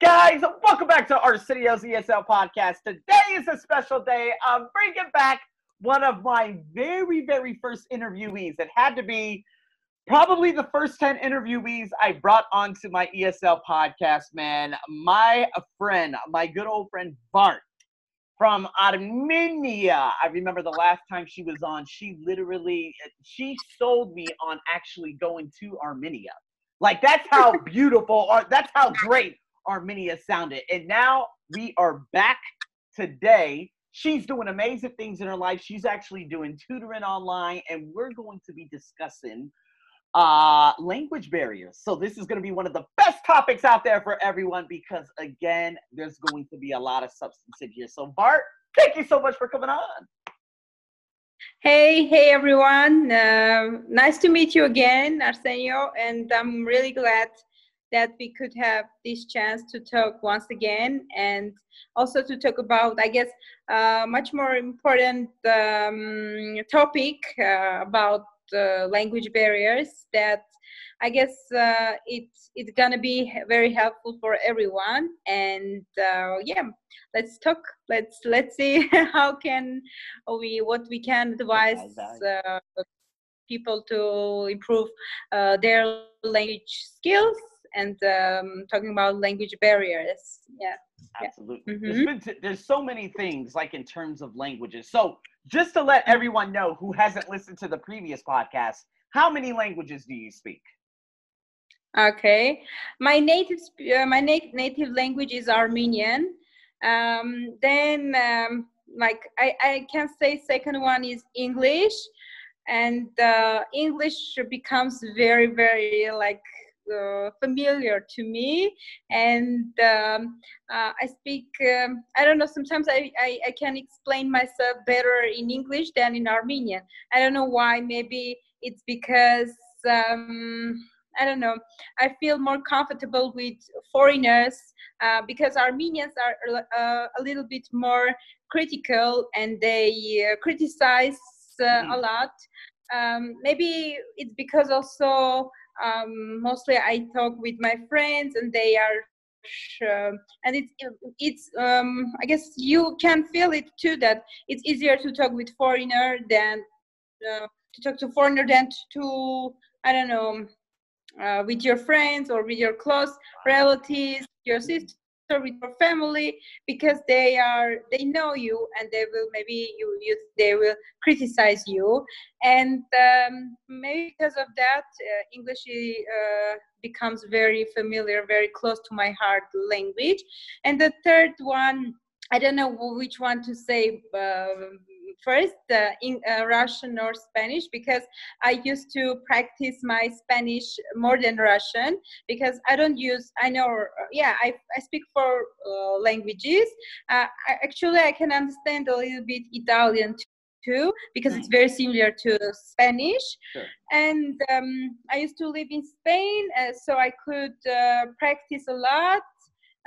Guys, welcome back to our Arsenio's ESL podcast. Today is a special day. I'm bringing back one of my very, very first interviewees. It had to be probably the first 10 interviewees I brought onto my ESL podcast, man. My friend, my good old friend Vart from Armenia. I remember the last time she was on, she literally she sold me on actually going to Armenia. Like that's how beautiful or that's how great Armenia sounded. And now we are back today. She's doing amazing things in her life. She's actually doing tutoring online, and we're going to be discussing uh, language barriers. So this is going to be one of the best topics out there for everyone because again, there's going to be a lot of substance in here. So Vart, thank you so much for coming on. Hey, hey everyone. Uh, nice to meet you again, Arsenio, and I'm really glad that we could have this chance to talk once again and also to talk about, I guess, uh, much more important um, topic uh, about uh, language barriers that I guess uh, it's it's gonna be very helpful for everyone. And uh, yeah, let's talk. Let's let's see how can we what we can advise uh, people to improve uh, their language skills and um, talking about language barriers. Yeah. Absolutely. Mm-hmm. There's, been there's so many things like in terms of languages. So just to let everyone know who hasn't listened to the previous podcast, how many languages do you speak? Okay, my native uh, my na- native language is Armenian. Um, then, um, like I, I can say, second one is English, and uh, English becomes very very like uh, familiar to me. And um, uh, i speak um, i don't know sometimes I, I, I can explain myself better in english than in armenian. I don't know why maybe it's because um, i don't know i feel more comfortable with foreigners uh, because armenians are uh, a little bit more critical and they uh, criticize mm-hmm. a lot. Um, maybe it's because also um, mostly I talk with my friends, and they are uh, and it's it's um, I guess you can feel it too that it's easier to talk with foreigner than uh, to talk to foreigner than to I don't know uh, with your friends or with your close relatives, your sister with your family because they are they know you and they will maybe you, you they will criticize you. And um, maybe because of that uh, english uh, becomes very familiar very close to my heart language. And the third one i don't know which one to say uh, first uh, in uh, Russian or Spanish because I used to practice my Spanish more than Russian because I don't use I know yeah I, I speak four uh, languages uh, I, actually I can understand a little bit Italian too because it's very similar to Spanish. Sure. And um, I used to live in Spain, uh, so I could uh, practice a lot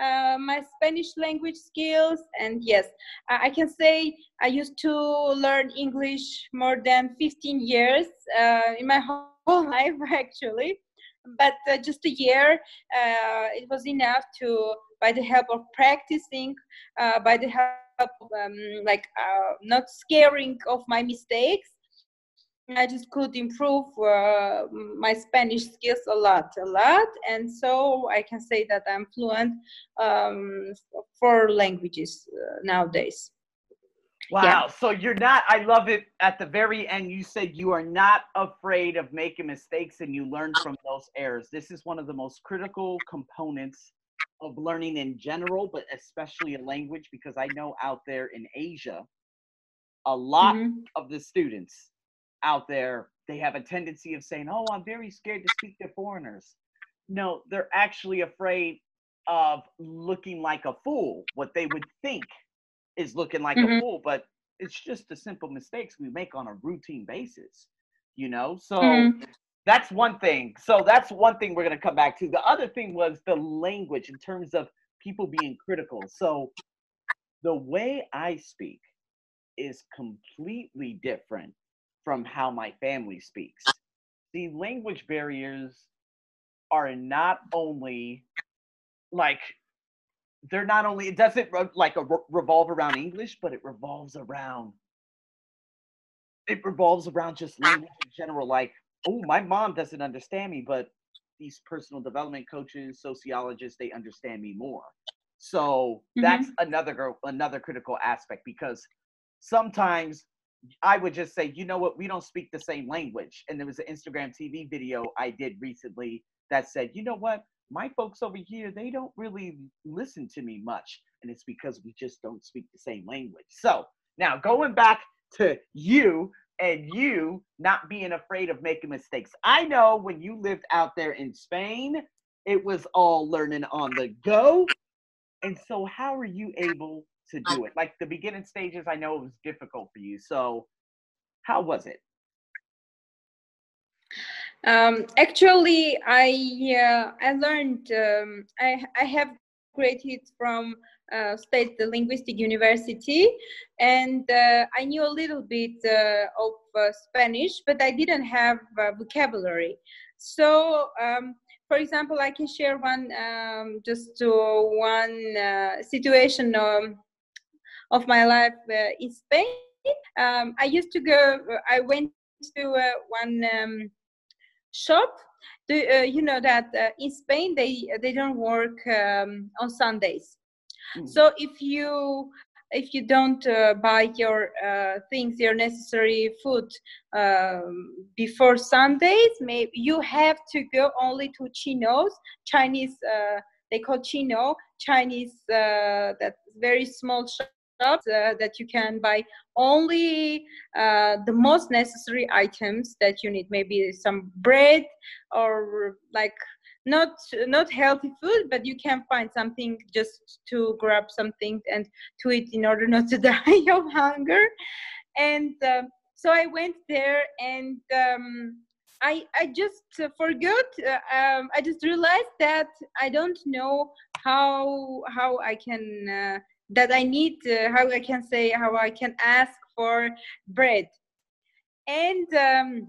uh, my Spanish language skills. And yes, I can say I used to learn English more than 15 years uh, in my whole life, actually. But uh, just a year, uh, it was enough to, by the help of practicing, uh, by the help of um, like not scaring of my mistakes, I just could improve uh, my Spanish skills a lot, a lot, and so I can say that I'm fluent um, for languages uh, nowadays. Wow! Yeah. So you're not. I love it. At the very end, you said you are not afraid of making mistakes, and you learn from those errors. This is one of the most critical components of learning in general, but especially a language, because I know out there in Asia, a lot mm-hmm. of the students out there, they have a tendency of saying, Oh, I'm very scared to speak to foreigners. No, they're actually afraid of looking like a fool, what they would think is looking like mm-hmm. a fool, but it's just the simple mistakes we make on a routine basis, you know? So mm-hmm. that's one thing. So that's one thing we're going to come back to. The other thing was the language in terms of people being critical. So the way I speak is completely different from how my family speaks. The language barriers are not only like they're not only it doesn't like a revolve around English, but it revolves around it revolves around just language in general. Like, oh, my mom doesn't understand me, but these personal development coaches, sociologists, they understand me more. So mm-hmm. that's another another critical aspect because sometimes I would just say, you know what, we don't speak the same language. And there was an Instagram TV video I did recently that said, you know what, my folks over here, they don't really listen to me much. And it's because we just don't speak the same language. So now going back to you and you not being afraid of making mistakes. I know when you lived out there in Spain, it was all learning on the go. And so, how are you able to do it? Like the beginning stages, I know it was difficult for you. So, how was it? Um, actually, I uh, I learned um, I I have graduated from uh, State Linguistic University, and uh, I knew a little bit uh, of uh, Spanish, but I didn't have uh, vocabulary. So um, for example, I can share one um, just to one uh, situation um, of my life uh, in Spain. Um, I used to go. I went to uh, one um, shop. Do, uh, you know that uh, in Spain they they don't work um, on Sundays. Mm. So if you if you don't uh, buy your uh, things, your necessary food um, before Sundays, maybe you have to go only to chinos, Chinese. Uh, they call chino, Chinese. Uh, that very small uh, that you can buy only uh, the most necessary items that you need. Maybe some bread or like not not healthy food but you can find something just to grab something and to eat in order not to die of hunger and uh, so i went there and um, I, I just forgot. Uh, um, I just realized that I don't know how how I can uh, that I need uh, how I can say how I can ask for bread, and um,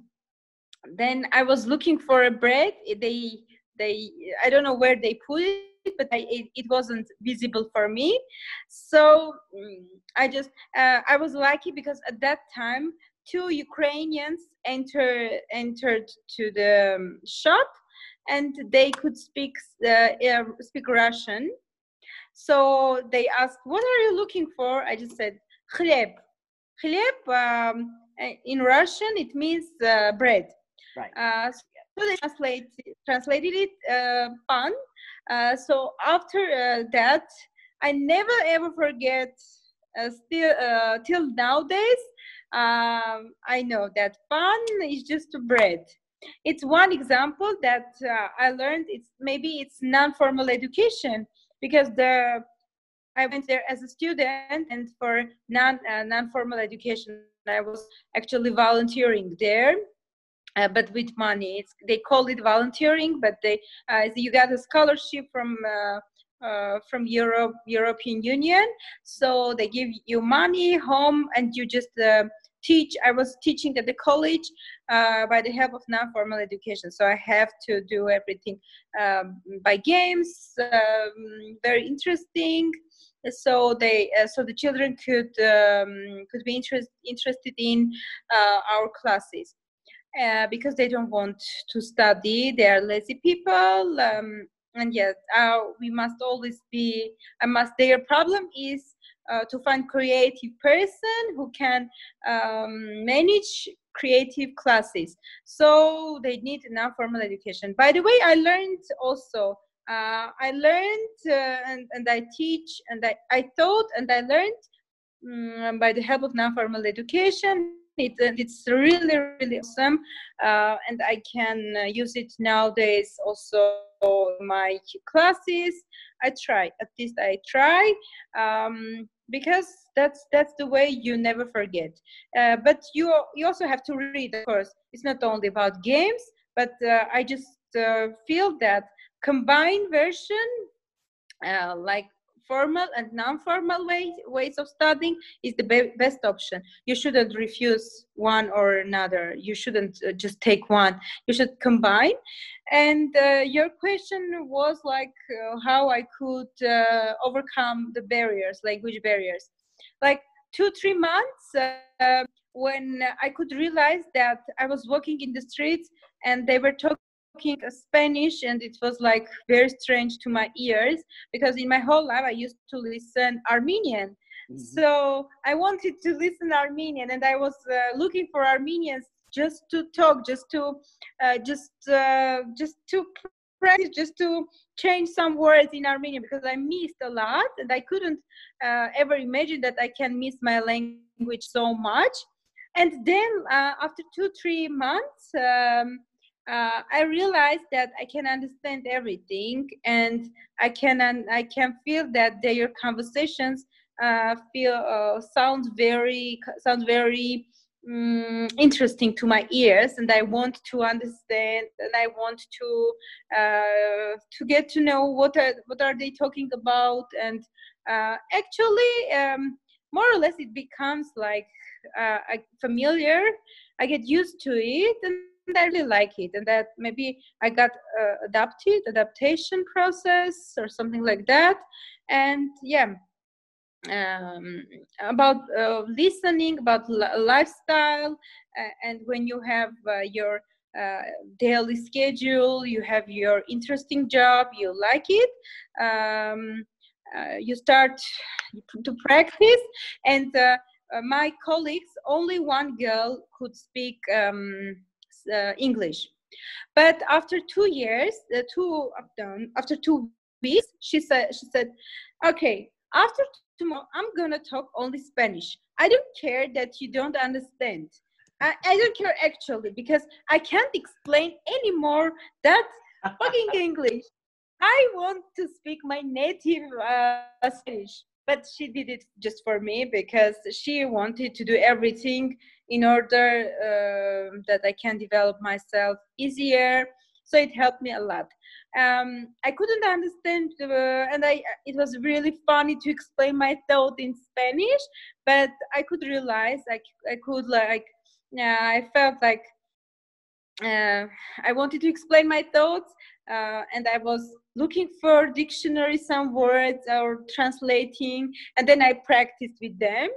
then I was looking for a bread. They they i don't know where they put it but I, it, it wasn't visible for me. So mm, i just uh, i was lucky because at that time two ukrainians enter entered to the um, shop and they could speak uh, uh, speak russian so they asked what are you looking for i just said хлеб хлеб um, in russian it means uh, bread right uh, so they translate, translated it uh, pan. Uh, so after uh, that, I never ever forget. Uh, still, uh, till nowadays, um, I know that pan is just bread. It's one example that uh, I learned. It's maybe it's non-formal education because the I went there as a student, and for non non-formal education, I was actually volunteering there uh, but with money. It's, they call it volunteering, but they uh, you got a scholarship from uh, from Europe European Union, so they give you money home, and you just uh, teach. I was teaching at the college uh, by the help of non-formal education, so I have to do everything um, by games. Um, very interesting so they uh, so the children could um, could be interest, interested in uh, our classes because they don't want to study. They are lazy people. And yes, uh, we must always be, I must, their problem is uh, to find creative person who can um, manage creative classes. So they need non-formal education. By the way, I learned also, uh, I learned uh, and, and I teach and I, I taught and I learned um, by the help of non-formal education it, it's really really awesome uh, and i can uh, use it nowadays also my classes. I try at least i try um, because that's that's the way you never forget. Uh, but you you also have to read of course. It's not only about games but uh, i just uh, feel that combined version uh, like formal and non-formal ways ways of studying is the be- best option. You shouldn't refuse one or another. You shouldn't uh, just take one. You should combine. And uh, your question was like uh, how i could uh, overcome the barriers language barriers. Like two three months uh, when i could realize that i was walking in the streets and they were talking talking Spanish and it was like very strange to my ears because in my whole life I used to listen Armenian. Mm-hmm. So I wanted to listen Armenian and I was uh, looking for Armenians just to talk, just to, uh, just, uh, just to practice, just to change some words in Armenian because I missed a lot and I couldn't uh, ever imagine that I can miss my language so much. And then uh, after two, three months, um, uh, I realized that I can understand everything, and I can I can feel that their conversations uh, feel uh, sound very sound very um, interesting to my ears, and I want to understand, and I want to uh, to get to know what are what are they talking about, and uh, actually, um, more or less, it becomes like uh, familiar. I get used to it, and I really like it, and that maybe I got uh, adapted, adaptation process or something like that. And yeah, um, about uh, listening, about lifestyle, uh, and when you have uh, your uh, daily schedule, you have your interesting job, you like it. Um, uh, you start to practice and uh, my colleagues only one girl could speak um, uh, English. But after two years, the two of them, after two weeks, she said she said, okay, after tomorrow I'm gonna talk only Spanish. I don't care that you don't understand. I, I don't care actually because I can't explain anymore that fucking English. I want to speak my native uh, Spanish but she did it just for me because she wanted to do everything in order uh, that I can develop myself easier. So it helped me a lot. Um, I couldn't understand, uh, and I it was really funny to explain my thought in Spanish, but I could realize I I could like yeah I felt like uh, I wanted to explain my thoughts, uh, and I was looking for dictionary some words or translating and then i practiced with them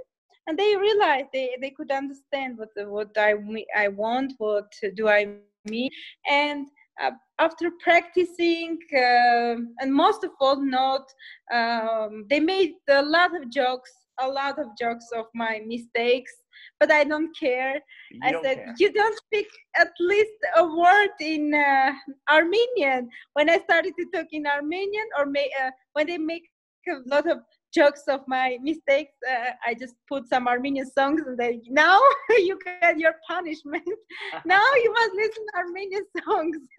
and they realized they, they could understand what what i i want what do i mean and uh, after practicing uh, and most of all not um, they made a lot of jokes a lot of jokes of my mistakes but I don't care. You I don't said, care. You don't speak at least a word in uh, Armenian. When I started to talk in Armenian, or may, uh, when they make a lot of jokes of my mistakes, uh, I just put some Armenian songs and they, now you get your punishment. now you must listen to Armenian songs.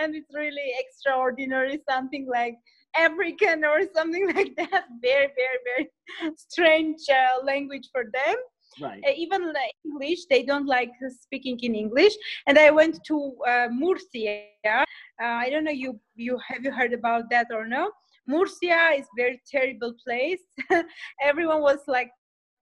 and it's really extraordinary, something like African or something like that. Very, very, very strange uh, language for them right. Uh, even English, they don't like speaking in English. And I went to uh, Murcia. Uh, I don't know you you have you heard about that or no? Murcia is very terrible place. Everyone was like,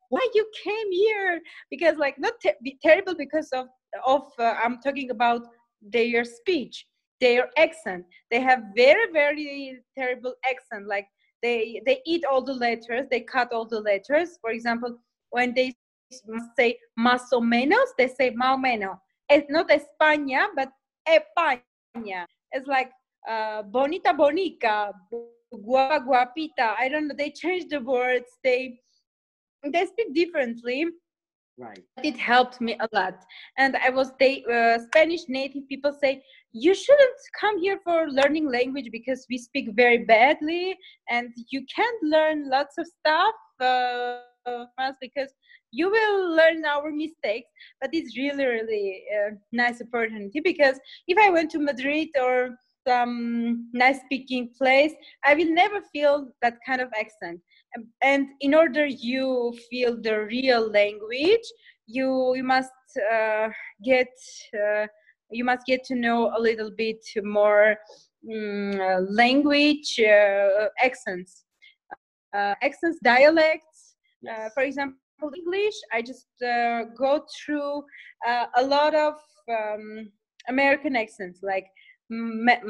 "Why you came here?" Because like not te- terrible because of of uh, I'm talking about their speech, their accent. They have very very terrible accent. Like they they eat all the letters, they cut all the letters. For example, when they say más o menos, they say más o menos. It's not España, but España. It's like uh, bonita bonica, guapa guapita. I don't know. They change the words. They they speak differently. Right. It helped me a lot. And I was they uh, Spanish native people say you shouldn't come here for learning language because we speak very badly and you can't learn lots of stuff uh, because you will learn our mistakes but it's really really a nice opportunity because if i went to madrid or some nice speaking place i will never feel that kind of accent and in order you feel the real language you you must uh, get uh, you must get to know a little bit more um, language uh, accents uh, accents, dialects. Uh, yes. for example, English, I just uh, go through uh, a lot of um, American accents, like Minnesota,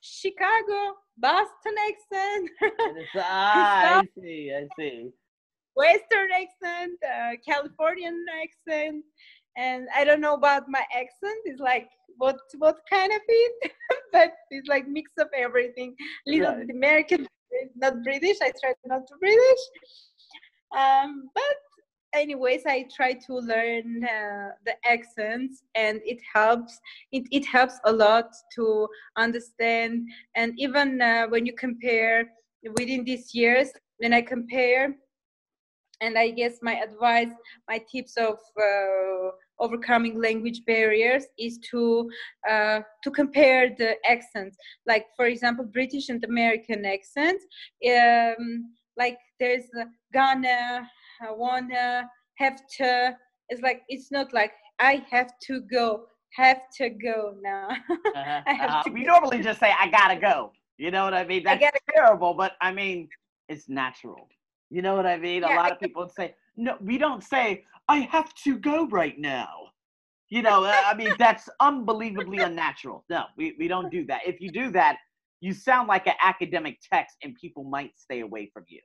Chicago, Boston accent. ah, I see, I see. Western accent, uh, Californian accent, and I don't know about my accent. It's like what what kind of it, but it's like mix of everything. Little right. American, not British. I try not to British, um, but anyways i try to learn uh, the accents and it helps it, it helps a lot to understand and even uh, when you compare within these years when i compare and i guess my advice my tips of uh, overcoming language barriers is to uh, to compare the accents. Like for example british and american accents um, like there's gonna wanna have to. It's like it's not like i have to go have to go now. Uh-huh. uh-huh. we normally just say i gotta go. You know what i mean? That's I terrible but i mean it's natural. You know what i mean? Yeah, a lot of people say no we don't say i have to go right now you know uh, i mean that's unbelievably unnatural no we, we don't do that if you do that you sound like an academic text and people might stay away from you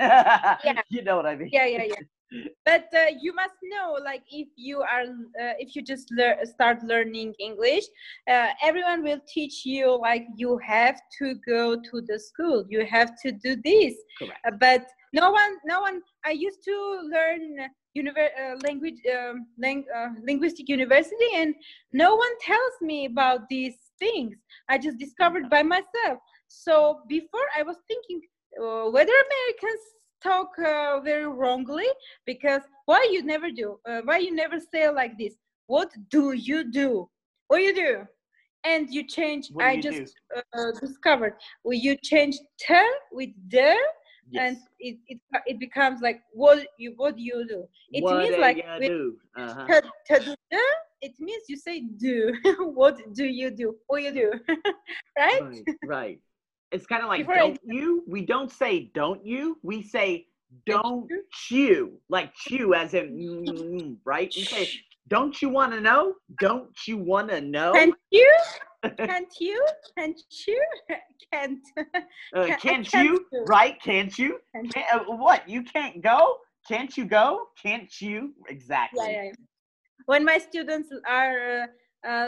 yeah. you know what I mean? Yeah, yeah, yeah. but uh, you must know, like, if you are, uh, if you just lear- start learning English, uh, everyone will teach you, like, you have to go to the school, you have to do this. Correct. But no one, no one. I used to learn univer- uh, language, um, uh, linguistic university, and no one tells me about these things. I just discovered by myself. So before, I was thinking uh, whether Americans talk uh, very wrongly because why you never do uh, why you never say like this what do you do what you do and you change i just uh, discovered well, you change te with the yes. and it, it it becomes like what you what do you do it what means like do? Uh-huh. Te, te, it means you say do what do you do what you do right right, right. It's kind of like Before don't I, you? We don't say don't you. We say don't chew, like chew as in mm, right. We say don't you want to know? Don't you want to know? Can't you? Can't you? Can't you? Can't. Uh, can't, can't you? Right? Can't you? Can't, uh, what? You can't go? Can't you go? Can't you? Exactly. Yeah, yeah. When my students are uh,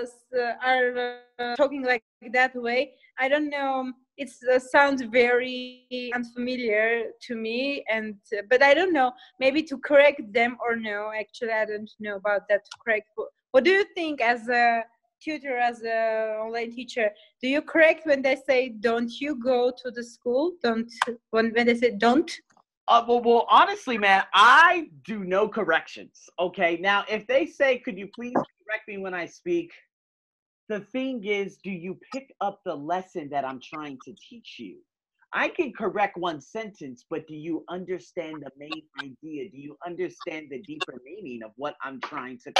are uh, talking like that way, I don't know it uh, sounds very unfamiliar to me and uh, but i don't know maybe to correct them or no actually i don't know about that to correct what do you think as a tutor as a online teacher do you correct when they say don't you go to the school don't when, when they say don't uh, well, well, honestly, man, I do no corrections. Okay, now if they say, "Could you please correct me when I speak?" the thing is, do you pick up the lesson that I'm trying to teach you? I can correct one sentence, but do you understand the main idea? Do you understand the deeper meaning of what I'm trying to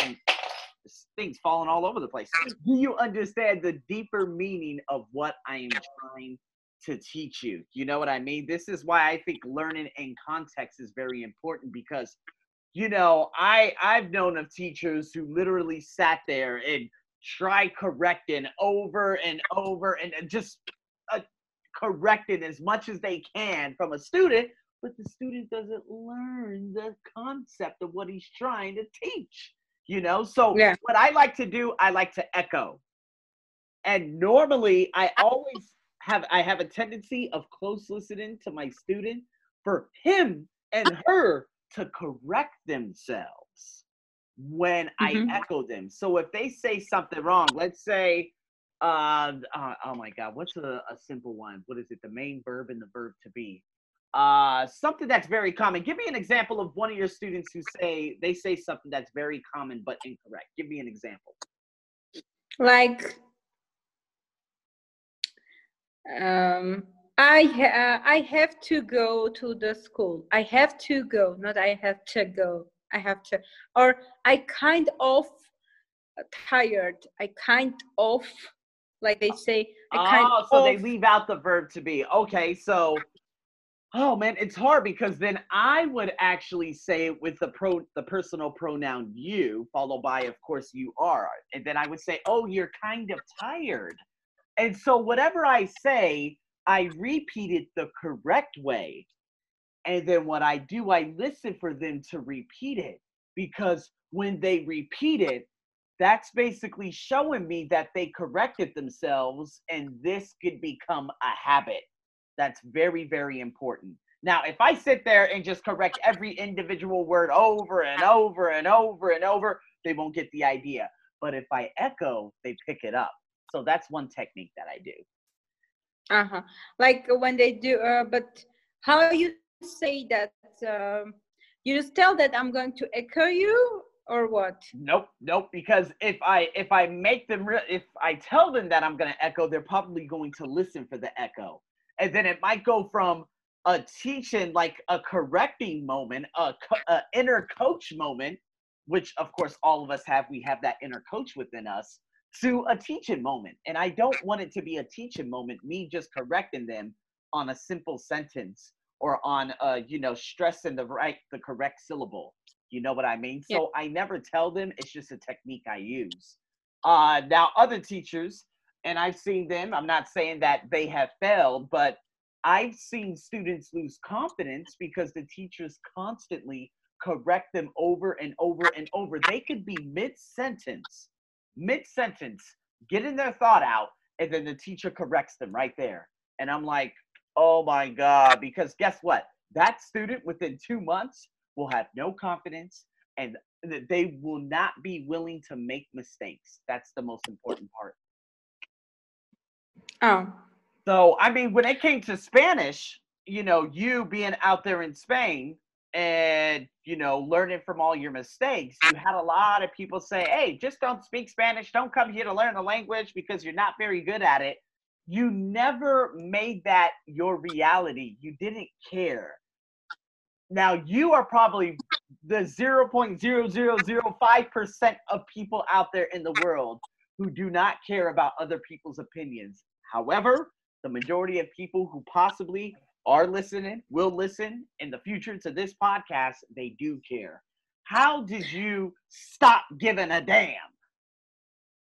things falling all over the place. Do you understand the deeper meaning of what I am trying to teach you? You know what I mean? This is why I think learning in context is very important because you know, I I've known of teachers who literally sat there and try correcting over and over and just uh, correcting as much as they can from a student, but the student doesn't learn the concept of what he's trying to teach. You know, so yeah. what I like to do, I like to echo. And normally I always have I have a tendency of close listening to my student for him and her to correct themselves when mm-hmm. I echo them. So if they say something wrong, let's say, uh, uh oh my God, what's a, a, simple one? What is it? The main verb and the verb to be. Uh, something that's very common. Give me an example of one of your students who say they say something that's very common but incorrect. Give me an example. Like, um, I ha- I have to go to the school. I have to go, not I have to go. I have to, or I kind of tired. I kind of like they say oh, kind of so they leave out the verb to be okay so oh man it's hard because then i would actually say it with the pro the personal pronoun you followed by of course you are and then i would say oh you're kind of tired and so whatever i say i repeat it the correct way and then what i do i listen for them to repeat it because when they repeat it that's basically showing me that they corrected themselves and this could become a habit. That's very, very important. Now, if I sit there and just correct every individual word over and over and over and over, they won't get the idea. But if I echo, they pick it up. So that's one technique that I do. Uh huh. Like when they do, uh, but how you say that? Um, you just tell that I'm going to echo you, or what nope nope because if i if i make them re- if i tell them that i'm going to echo they're probably going to listen for the echo and then it might go from a teaching like a correcting moment a, a inner coach moment which of course all of us have we have that inner coach within us to a teaching moment and i don't want it to be a teaching moment me just correcting them on a simple sentence or on uh you know stressing the right the correct syllable you know what I mean? Yeah. So I never tell them. It's just a technique I use. Uh, now, other teachers, and I've seen them, I'm not saying that they have failed, but I've seen students lose confidence because the teachers constantly correct them over and over and over. They could be mid sentence, mid sentence, getting their thought out, and then the teacher corrects them right there. And I'm like, oh my God, because guess what? That student within two months will have no confidence and they will not be willing to make mistakes. That's the most important part. Oh. So, I mean, when it came to Spanish, you know, you being out there in Spain and, you know, learning from all your mistakes, you had a lot of people say, hey, just don't speak Spanish. Don't come here to learn the language because you're not very good at it. You never made that your reality. You didn't care. Now you are probably the 0.0005% of people out there in the world who do not care about other people's opinions. However, the majority of people who possibly are listening, will listen in the future to this podcast, they do care. How did you stop giving a damn?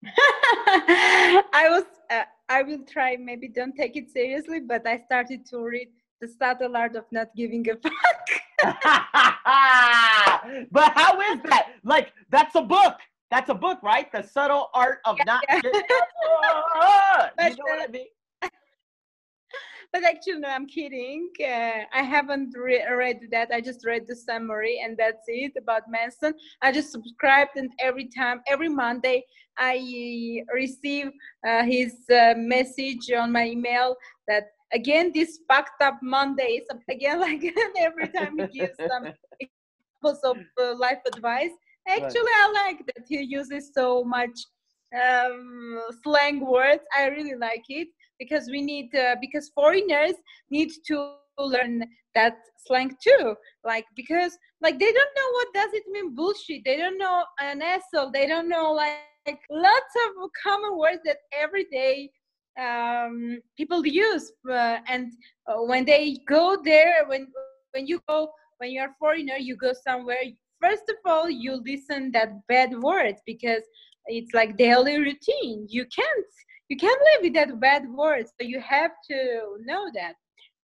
I was, uh, I will try, maybe don't take it seriously, but I started to read The Subtle Art of Not Giving a Fuck. but how is that? Like, that's a book. That's a book, right? The subtle art of not. you know what I mean? But actually, no, I'm kidding. Uh, I haven't re- read that. I just read the summary, and that's it about Manson. I just subscribed, and every time, every Monday, I receive uh, his uh, message on my email that again this fucked up mondays again like every time he gives some examples of uh, life advice actually right. i like that he uses so much um, slang words. I really like it because we need uh, because foreigners need to learn that slang too. Like because like they don't know what does it mean bullshit. They don't know an asshole. They don't know like, lots of common words that every day um, people use uh, and uh, when they go there when when you go when you're a foreigner you go somewhere first of all you listen that bad words because it's like daily routine you can't you can't live with that bad words so you have to know that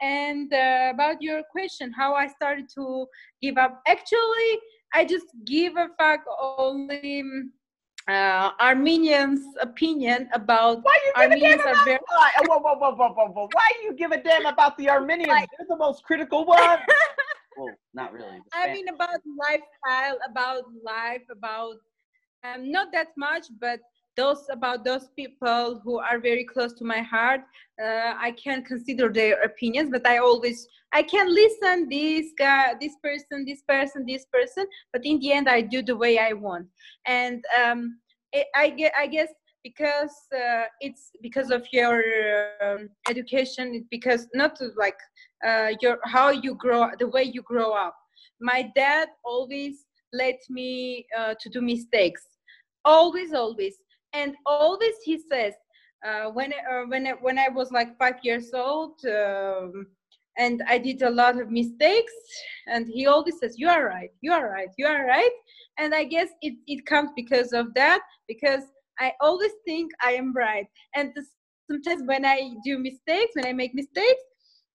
and uh, about your question how i started to give up actually i just give a fuck only uh, Armenians' opinion about why you Armenians are about, very. Whoa, whoa, whoa, whoa, whoa, whoa! Why you give a damn about the Armenians? Like, They're the most critical one. well, not really. I mean, about lifestyle, about life, about um, not that much, but those about those people who are very close to my heart. Uh, I can consider their opinions, but I always I can listen this guy, this person, this person, this person. But in the end, I do the way I want, and um, I get I guess because uh, it's because of your um, education because not like uh, your how you grow the way you grow up. My dad always let me uh, to do mistakes. Always always. And always he says uh, when uh, when I, when I was like five years old, um, and I did a lot of mistakes, and he always says, "You are right, you are right, you are right," and I guess it it comes because of that because I always think I am right, and sometimes when I do mistakes, when I make mistakes,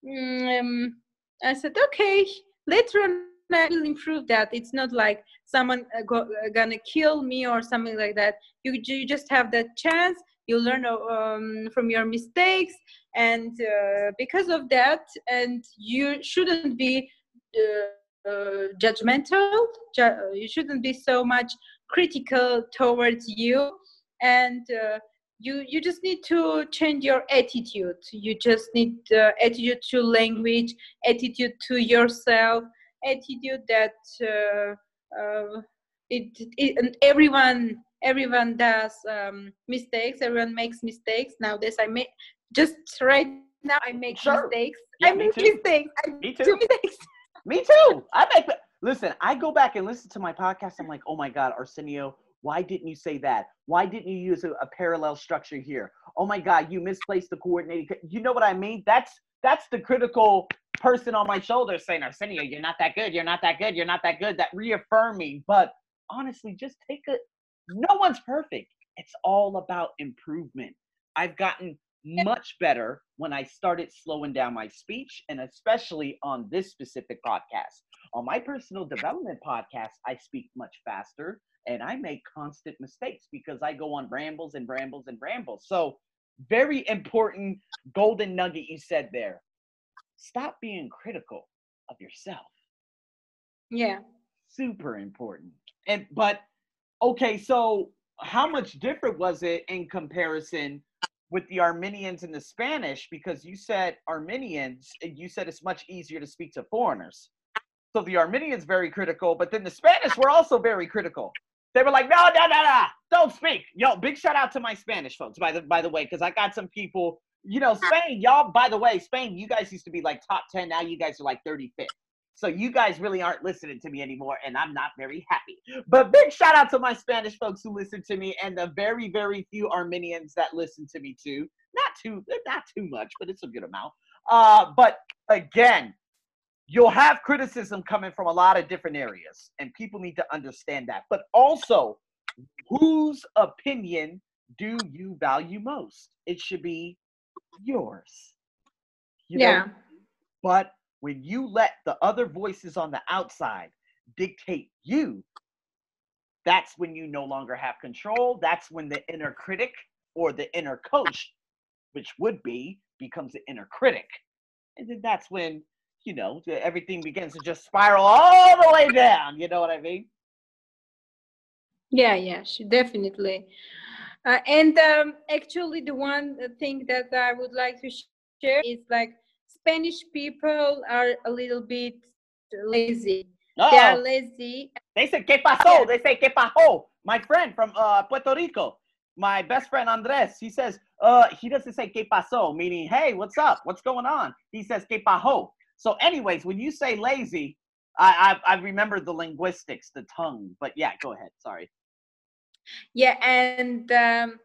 um, I said, "Okay, later on I will improve that. It's not like someone uh, go, uh, gonna kill me or something like that. You you just have that chance. You learn um, from your mistakes, and uh, because of that, and you shouldn't be uh, uh judgmental. Ju- you shouldn't be so much critical towards you, and uh, you you just need to change your attitude. You just need uh, attitude to language attitude to yourself attitude that uh, uh, it, it, and everyone everyone does um, mistakes. Everyone makes mistakes. Nowadays i make just right now i make sure. mistakes. Yeah, i make too. mistakes. I me too. mistakes. me too. I make listen i go back and listen to my podcast. I'm like oh my god arsenio why didn't you say that why didn't you use a, a parallel structure here oh my god you misplaced the coordinating you know what i mean that's that's the critical person on my shoulder saying, Arsenio, you're not that good, you're not that good, you're not that good, that reaffirming. But honestly, just take it. No one's perfect. It's all about improvement. I've gotten much better when I started slowing down my speech, and especially on this specific podcast. On my personal development podcast, I speak much faster and I make constant mistakes because I go on rambles and rambles and rambles. So, very important golden nugget you said there stop being critical of yourself. Yeah. Super important. And but okay, so how much different was it in comparison with the Armenians and the Spanish? Because you said Armenians, and you said it's much easier to speak to foreigners. So the Armenians very critical, but then the Spanish were also very critical. They were like, no, no, no, no, don't speak. Yo, big shout out to my Spanish folks, by the by the way, because I got some people you know, Spain, y'all, by the way, Spain, you guys used to be like top 10. Now you guys are like 35th. So you guys really aren't listening to me anymore, and I'm not very happy. But big shout out to my Spanish folks who listen to me, and the very, very few Armenians that listen to me too. Not too, not too much, but it's a good amount. Uh, but again, you'll have criticism coming from a lot of different areas, and people need to understand that. But also, whose opinion do you value most? It should be yours. You yeah. Know? But when you let the other voices on the outside dictate you, that's when you no longer have control. That's when the inner critic or the inner coach, which would be, becomes the inner critic. And then that's when, you know, everything begins to just spiral all the way down. You know what I mean? Yeah, yeah, definitely. Uh, and um, actually, the one thing that I would like to share is like Spanish people are a little bit lazy. They are lazy. They say "qué pasó?" They say "qué pasó?" My friend from uh, Puerto Rico, my best friend Andres, he says uh, he doesn't say "qué pasó," meaning "Hey, what's up? What's going on?" He says "qué pasó?" So, anyways, when you say lazy, I, I I remember the linguistics, the tongue. But yeah, go ahead. Sorry. Yeah, and um,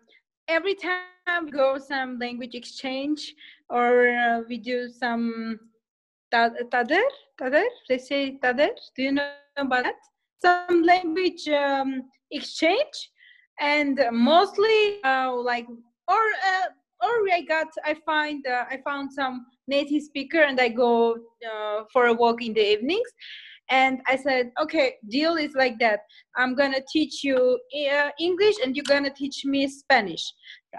every time we go some language exchange or uh, we do some tader, tader, they say tader. Do you know about that? Some language um, exchange, and mostly uh, like or uh, or I got I find uh, I found some native speaker and I go uh, for a walk in the evenings. And i said okay deal is like that. I'm gonna teach you uh, english and you're gonna teach me spanish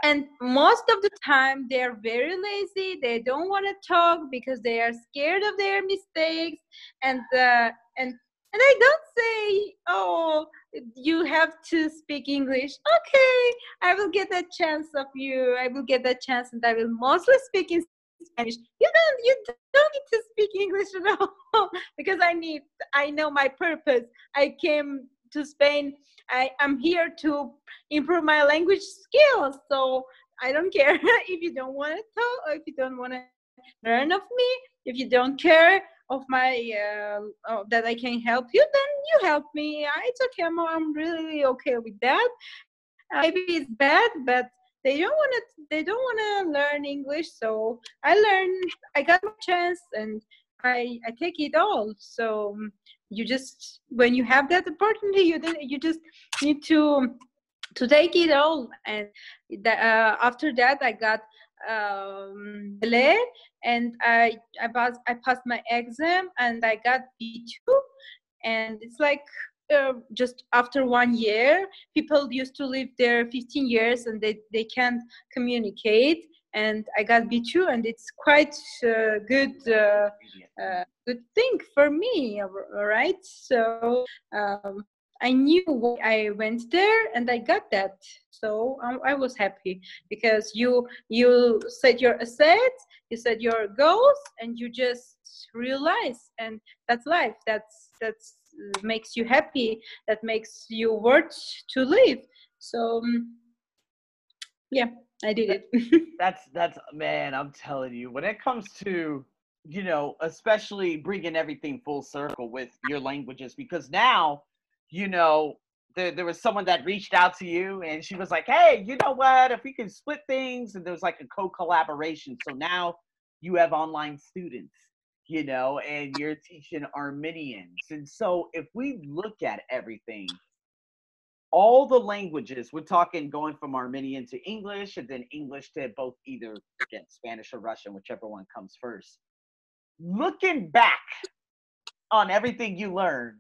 and most of the time they're very lazy. They don't want to talk because they are scared of their mistakes. And uh, and and i don't say oh you have to speak english. Okay i will get that chance of you. I will get that chance and i will mostly speak in Spanish. You don't you don't need to speak English at all because I need I know my purpose. I came to Spain. I am here to improve my language skills. So I don't care if you don't want to talk or if you don't want to learn of me. If you don't care of my uh, oh, that I can help you, then you help me. It's okay. I'm, I'm really okay with that. Uh, maybe it's bad, but they don't want to they don't want to learn english so i learned i got my chance and i i take it all so you just when you have that opportunity you you just need to to take it all. And the, uh, after that i got um and i i passed i passed my exam and i got b2 and it's like uh, just after one year people used to live there 15 years and they, they can't communicate and i got b2 and it's quite uh, good uh, uh good thing for me right so um, i knew i went there and i got that. So I, I was happy because you you set your assets you set your goals and you just realize and that's life. That's that's makes you happy. That makes you worth to live. So um, yeah i did it. that's that's man i'm telling you when it comes to you know especially bringing everything full circle with your languages because now you know there, there was someone that reached out to you and she was like hey you know what? If we can split things and there's like a co-collaboration. So now you have online students you know, and you're teaching Armenians. And so if we look at everything, all the languages, we're talking going from Armenian to English and then English to both either again Spanish or Russian, whichever one comes first. Looking back on everything you learned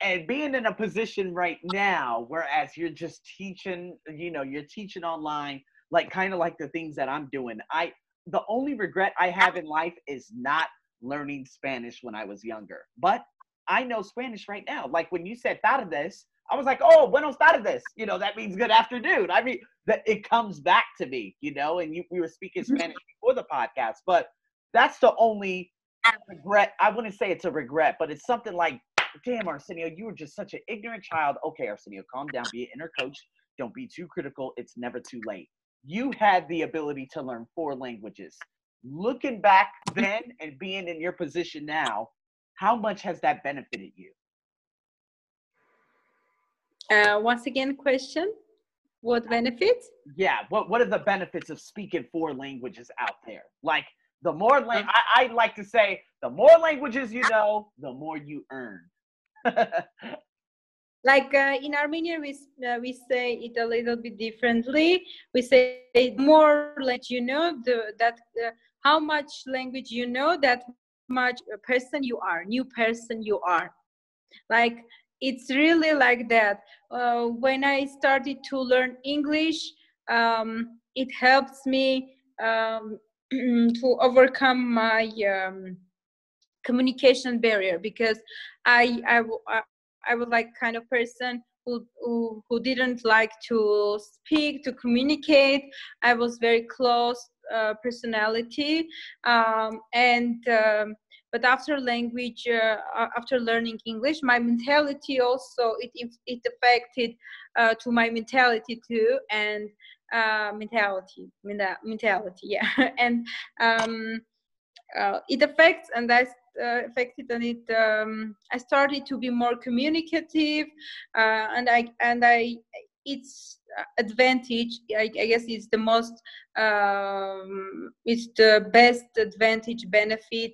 and being in a position right now, whereas you're just teaching, you know, you're teaching online, like kind of like the things that I'm doing. I the only regret I have in life is not learning Spanish when I was younger. But I know Spanish right now. Like when you said tardes, I was like, oh, buenos tardes. You know, that means good afternoon. I mean, that it comes back to me, you know, and you, we were speaking mm-hmm. Spanish before the podcast, but that's the only regret. I wouldn't say it's a regret, but it's something like, damn, Arsenio, you were just such an ignorant child. Okay, Arsenio, calm down, be an inner coach. Don't be too critical. It's never too late. You had the ability to learn four languages looking back then and being in your position now, how much has that benefited you? Uh, once again, question. What benefits? Yeah. What What are the benefits of speaking four languages out there? Like the more lang- I, I like to say, the more languages you know, the more you earn. like uh, in Armenian, we uh, we say it a little bit differently. We say more like you know the that uh, how much language you know that much person you are new person you are like it's really like that. Uh, when i started to learn english um, it helps me um, to overcome my um, communication barrier because I, I I was like kind of person who, who who didn't like to speak to communicate. I was very close uh, personality. Um, and um, but after language uh, after learning english my mentality also it it affected uh, to my mentality too and uh, mentality mentality yeah. And um, uh, it affects and I uh, affected and it um, I started to be more communicative uh, and I and I its advantage I, I, guess is the most um, it's the best advantage benefit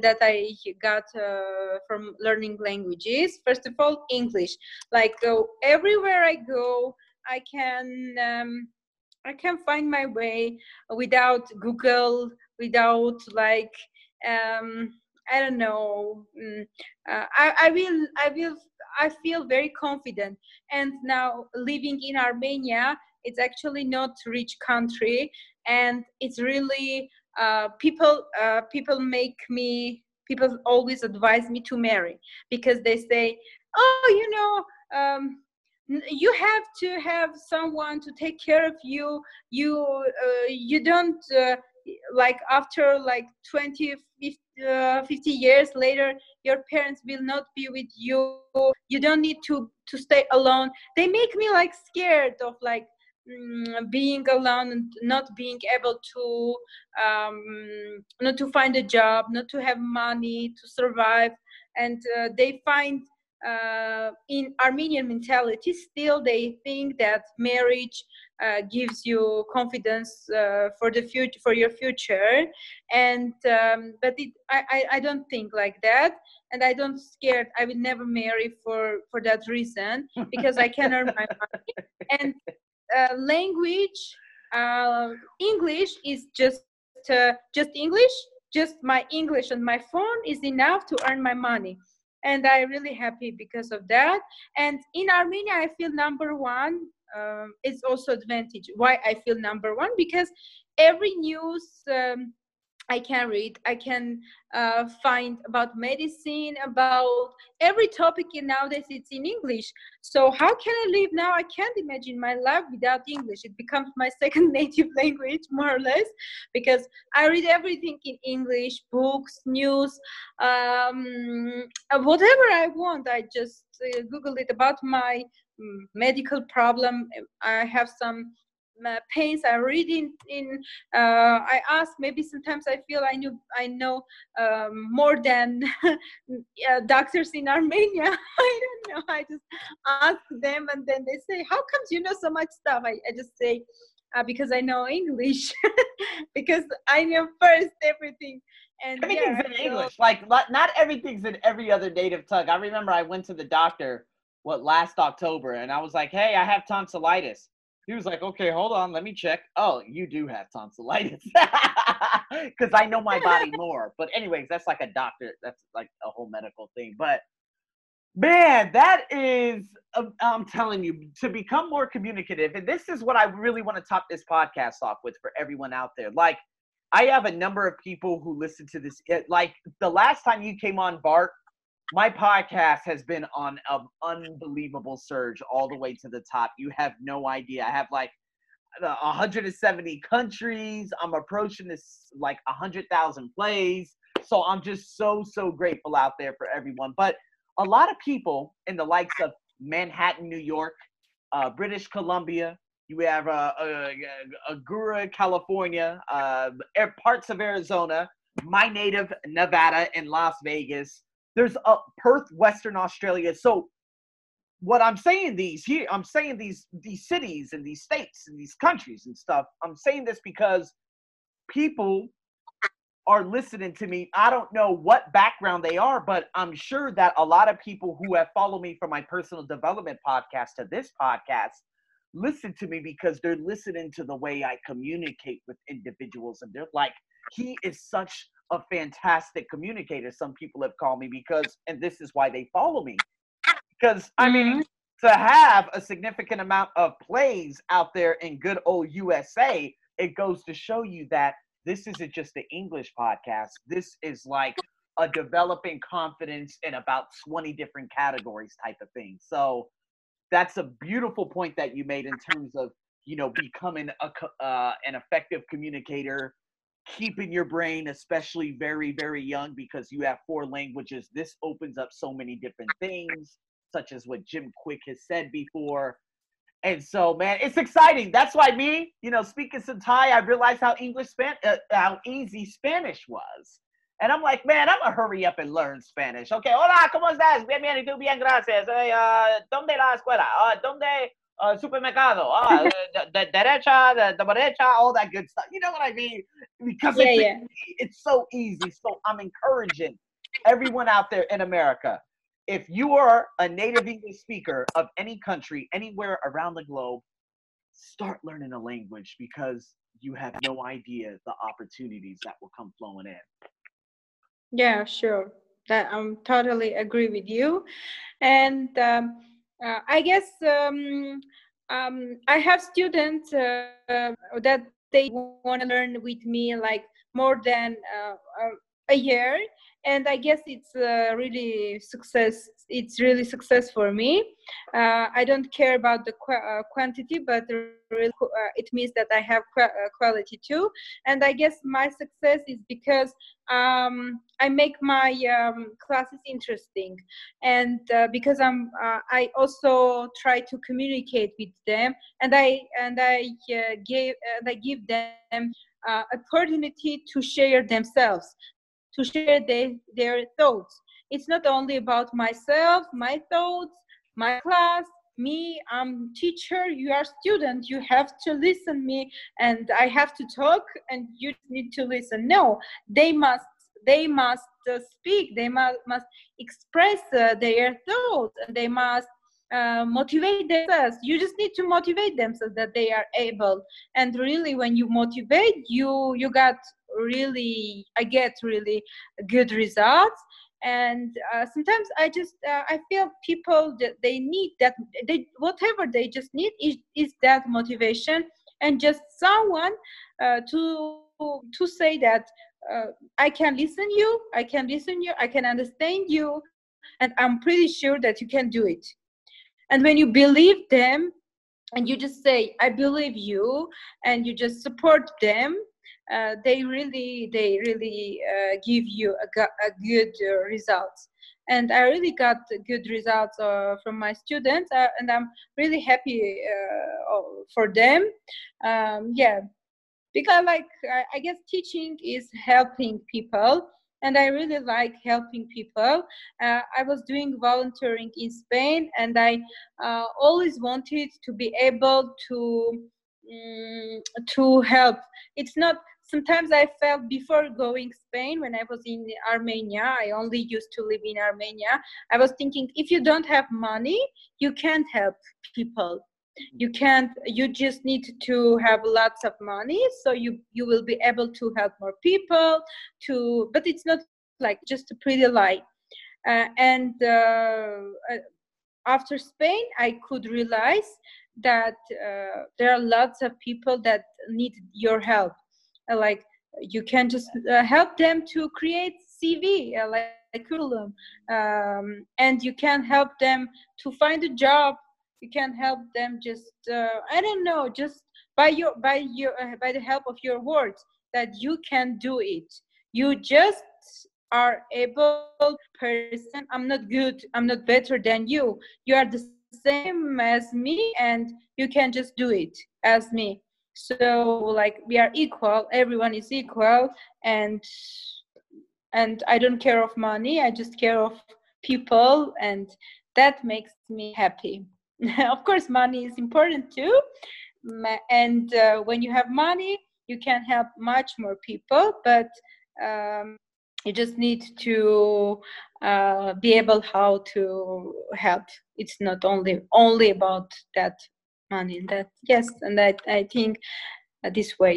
that i got uh, from learning languages. First of all english. Like uh, everywhere i go i can um, i can find my way without google without like um, I don't know. Mm, uh, I, I will I will I feel very confident. And now living in Armenia, it's actually not rich country, and it's really uh, people uh, people make me people always advise me to marry because they say, oh, you know. Um, you have to have someone to take care of you you uh, you don't uh, like after like 20 50, uh, 50 years later your parents will not be with you. You don't need to to stay alone. They make me like scared of like mm, being alone and not being able to um, not to find a job not to have money to survive. And uh, they find uh, in Armenian mentality, still they think that marriage uh, gives you confidence uh, for the future, for your future. And um, but it, I, I, I don't think like that, and I don't scared. I will never marry for for that reason because I can earn my money. And uh, language, uh, English is just uh, just English. Just my English and my phone is enough to earn my money and i'm really happy because of that. And in armenia i feel number one um, it's also advantage why i feel number one because every news um, I can read, I can uh, find about medicine, about every topic nowadays it's in English. So how can I live now? I can't imagine my life without English. It becomes my second native language, more or less, because I read everything in English, books, news, um, whatever I want. I just uh, Google it about my um, medical problem. I have some pains i read in, in uh, i ask maybe sometimes i feel i knew i know um, more than doctors in armenia. I don't know. I just ask them and then they say how comes you know so much stuff? I, I just say uh, because i know english. Because i know first everything. And everything's yeah, in english. Like not everything's in every other native tongue. I remember i went to the doctor what last october and i was like hey i have tonsillitis he was like, okay, hold on, let me check. Oh, you do have tonsillitis. Because I know my body more. But, anyways, that's like a doctor, that's like a whole medical thing. But, man, that is, um, I'm telling you, to become more communicative, and this is what I really want to top this podcast off with for everyone out there. Like, I have a number of people who listen to this. Like, the last time you came on, Vart, my podcast has been on an unbelievable surge all the way to the top. You have no idea. I have like 170 countries. I'm approaching this like 100,000 plays. So I'm just so, so grateful out there for everyone. But a lot of people in the likes of Manhattan, New York, uh, British Columbia, you have uh, uh, Agoura, California, uh, parts of Arizona, my native Nevada, and Las Vegas there's a Perth, Western Australia. So what I'm saying these here, I'm saying these these cities and these states and these countries and stuff. I'm saying this because people are listening to me. I don't know what background they are, but I'm sure that a lot of people who have followed me from my personal development podcast to this podcast listen to me because they're listening to the way I communicate with individuals and they're like, he is such a fantastic communicator. Some people have called me because, and this is why they follow me. Because, I mean, mm-hmm. to have a significant amount of plays out there in good old USA, it goes to show you that this isn't just the English podcast. This is like a developing confidence in about 20 different categories type of thing. So that's a beautiful point that you made in terms of, you know, becoming a, uh, an effective communicator keeping your brain especially very very young because you have four languages this opens up so many different things such as what jim Kwik has said before. And so man it's exciting. That's why me you know speaking some thai i realized how english span uh, how easy spanish was. And i'm like man i'm gonna hurry up and learn spanish. Okay hola cómo estás? Bien bien y tú? Bien gracias. Hey, uh, dónde la escuela? Uh, dónde uh, supermercado, ah, the, the derecha, the, the derecha, all that good stuff. You know what I mean? Because yeah, it's, yeah. it's so easy. So I'm encouraging everyone out there in America. If you are a native English speaker of any country, anywhere around the globe, start learning a language because you have no idea the opportunities that will come flowing in. Yeah, sure. That I'm totally agree with you, and. Um, uh, I guess um, um, I have students uh, that they want to learn with me like more than uh, a year and i guess it's uh, really success it's really success for me. Uh, i don't care about the qu- uh, quantity but really, uh, it means that i have qu- uh, quality too. And i guess my success is because um, i make my um, classes interesting. And uh, because i'm i also try to communicate with them and i and i gave and i give them uh, opportunity to share themselves to share their, their thoughts. It's not only about myself my thoughts my class me i'm teacher you are student you have to listen me and i have to talk and you need to listen. No they must they must uh, speak they must, must express uh, their thoughts and they must uh, motivate themselves. You just need to motivate them so that they are able. And really when you motivate you you got really i get really good results. And uh, sometimes i just uh, i feel people that they need that they whatever they just need is, is that motivation. And just someone uh, to to say that uh, i can listen you i can listen you i can understand you and i'm pretty sure that you can do it. And when you believe them and you just say i believe you and you just support them uh, they really they really uh, give you a, a good uh, results and i really got good results uh, from my students uh, and i'm really happy uh, for them um, yeah because like I, guess teaching is helping people and I really like helping people. I was doing volunteering in Spain, and I always wanted to be able to um, to help. It's not sometimes I felt before going Spain when I was in Armenia, I only used to live in Armenia. I was thinking if you don't have money, you can't help people. You can't you just need to have lots of money so you you will be able to help more people to but it's not like just a pretty lie. Uh, and uh, uh after Spain, I could realize that uh, there are lots of people that need your help like you can just uh, help them to create cv uh, like curriculum um, and you can help them to find a job. You can help them just uh, i don't know just by your by your uh, by the help of your words that you can do it. You just are able person. I'm not good i'm not better than you. You are the same as me and you can just do it as me so like we are equal everyone is equal and and i don't care of money i just care of people and that makes me happy. Of course money is important too and uh, when you have money you can help much more people but um, you just need to uh, be able how to help. It's not only only about that money. That yes and i, I think uh, this way.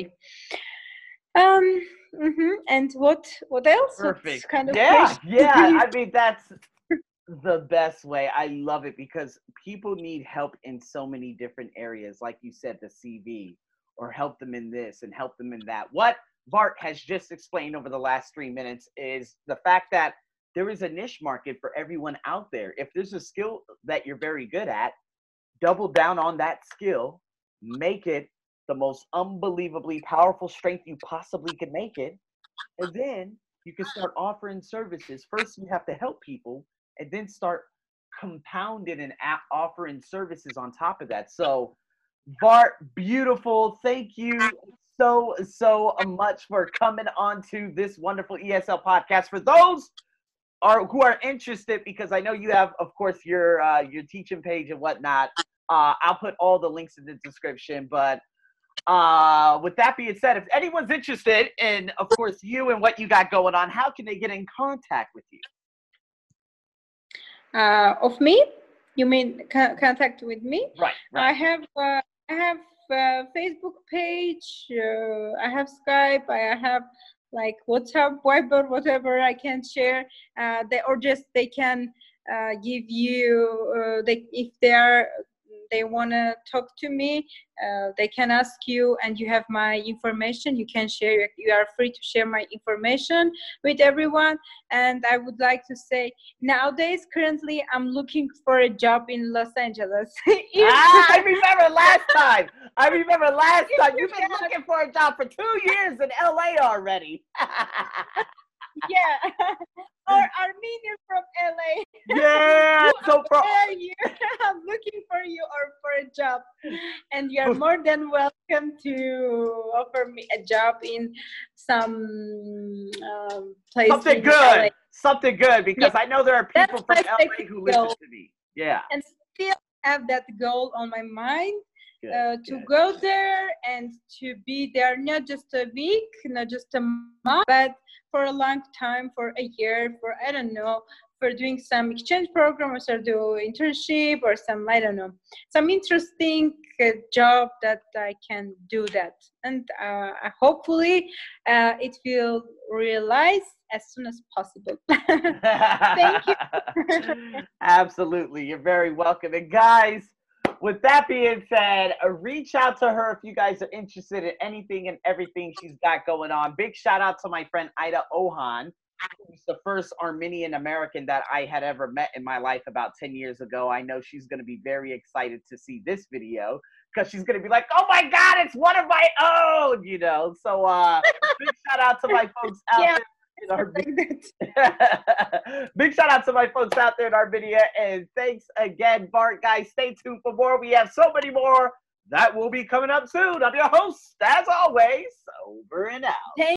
Um mm-hmm. and what what else? Perfect. kind of yeah yeah. I mean that's the best way. I love it because people need help in so many different areas like you said the cv or help them in this and help them in that. What Vart has just explained over the last three minutes is the fact that there is a niche market for everyone out there. If there's a skill that you're very good at, double down on that skill, make it the most unbelievably powerful strength you possibly could make it, and then you can start offering services. First, you have to help people, and then start compounding and offering services on top of that. So, Vart, beautiful. Thank you so so much for coming on to this wonderful ESL podcast. For those are who are interested, because I know you have, of course, your uh, your teaching page and whatnot. Uh, I'll put all the links in the description. But uh, with that being said, if anyone's interested in, of course, you and what you got going on, how can they get in contact with you? Uh, of me? You mean co- contact with me? Right. right. I have uh, I have a Facebook page. Uh, I have Skype. I have like WhatsApp, Viber, whatever I can share. Uh, they or just they can uh, give you uh, they if they are they want to talk to me uh, they can ask you and you have my information. You can share you are free to share my information with everyone. And i would like to say nowadays currently i'm looking for a job in los angeles. Ah, i remember last time. I remember last time. you've been looking for a job for two years in la already. Yeah. Or Armenian from LA. Yeah, so for you, I'm looking for you or for a job, and you are more than welcome to offer me a job in some um, place. Something good. LA. something good because yeah. I know there are people That's from LA who listen to me. Yeah. And still have that goal on my mind good, uh, to good. go there and to be there not just a week, not just a month, but for a long time, for a year, for I don't know, for doing some exchange program or do internship or some I don't know, some interesting uh, job that I can do that, and uh, hopefully uh, it will realize as soon as possible. Thank you. Absolutely, you're very welcome, and guys with that being said, uh, reach out to her if you guys are interested in anything and everything she's got going on. Big shout out to my friend Ida Ohan, who's the first Armenian American that I had ever met in my life about 10 years ago. I know she's going to be very excited to see this video because she's going to be like, oh my God, it's one of my own, you know. So, uh, big shout out to my folks out yeah. there Big shout out to my folks out there in Armenia. And thanks again, Vart. Guys, stay tuned for more. We have so many more that will be coming up soon. I'm your host, as always, over and out.